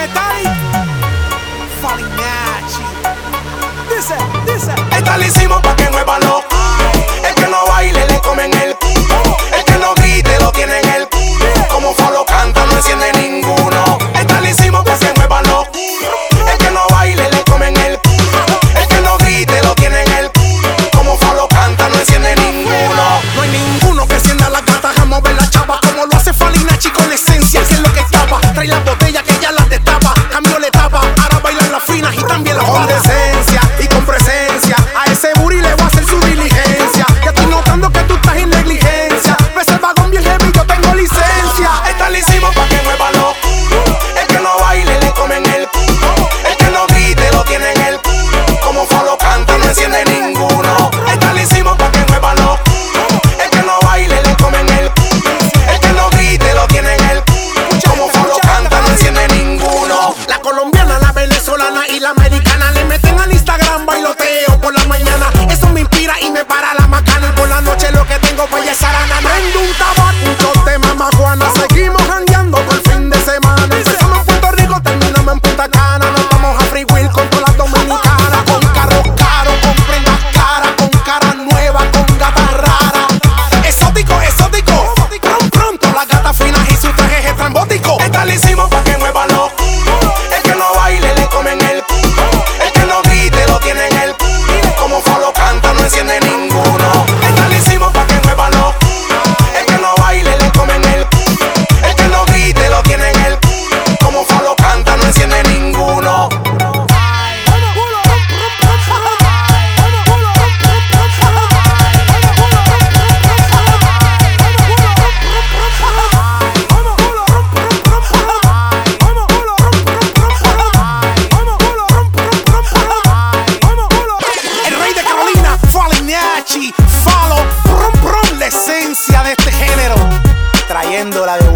metáis. Esta la hicimos pa' Haciendo la de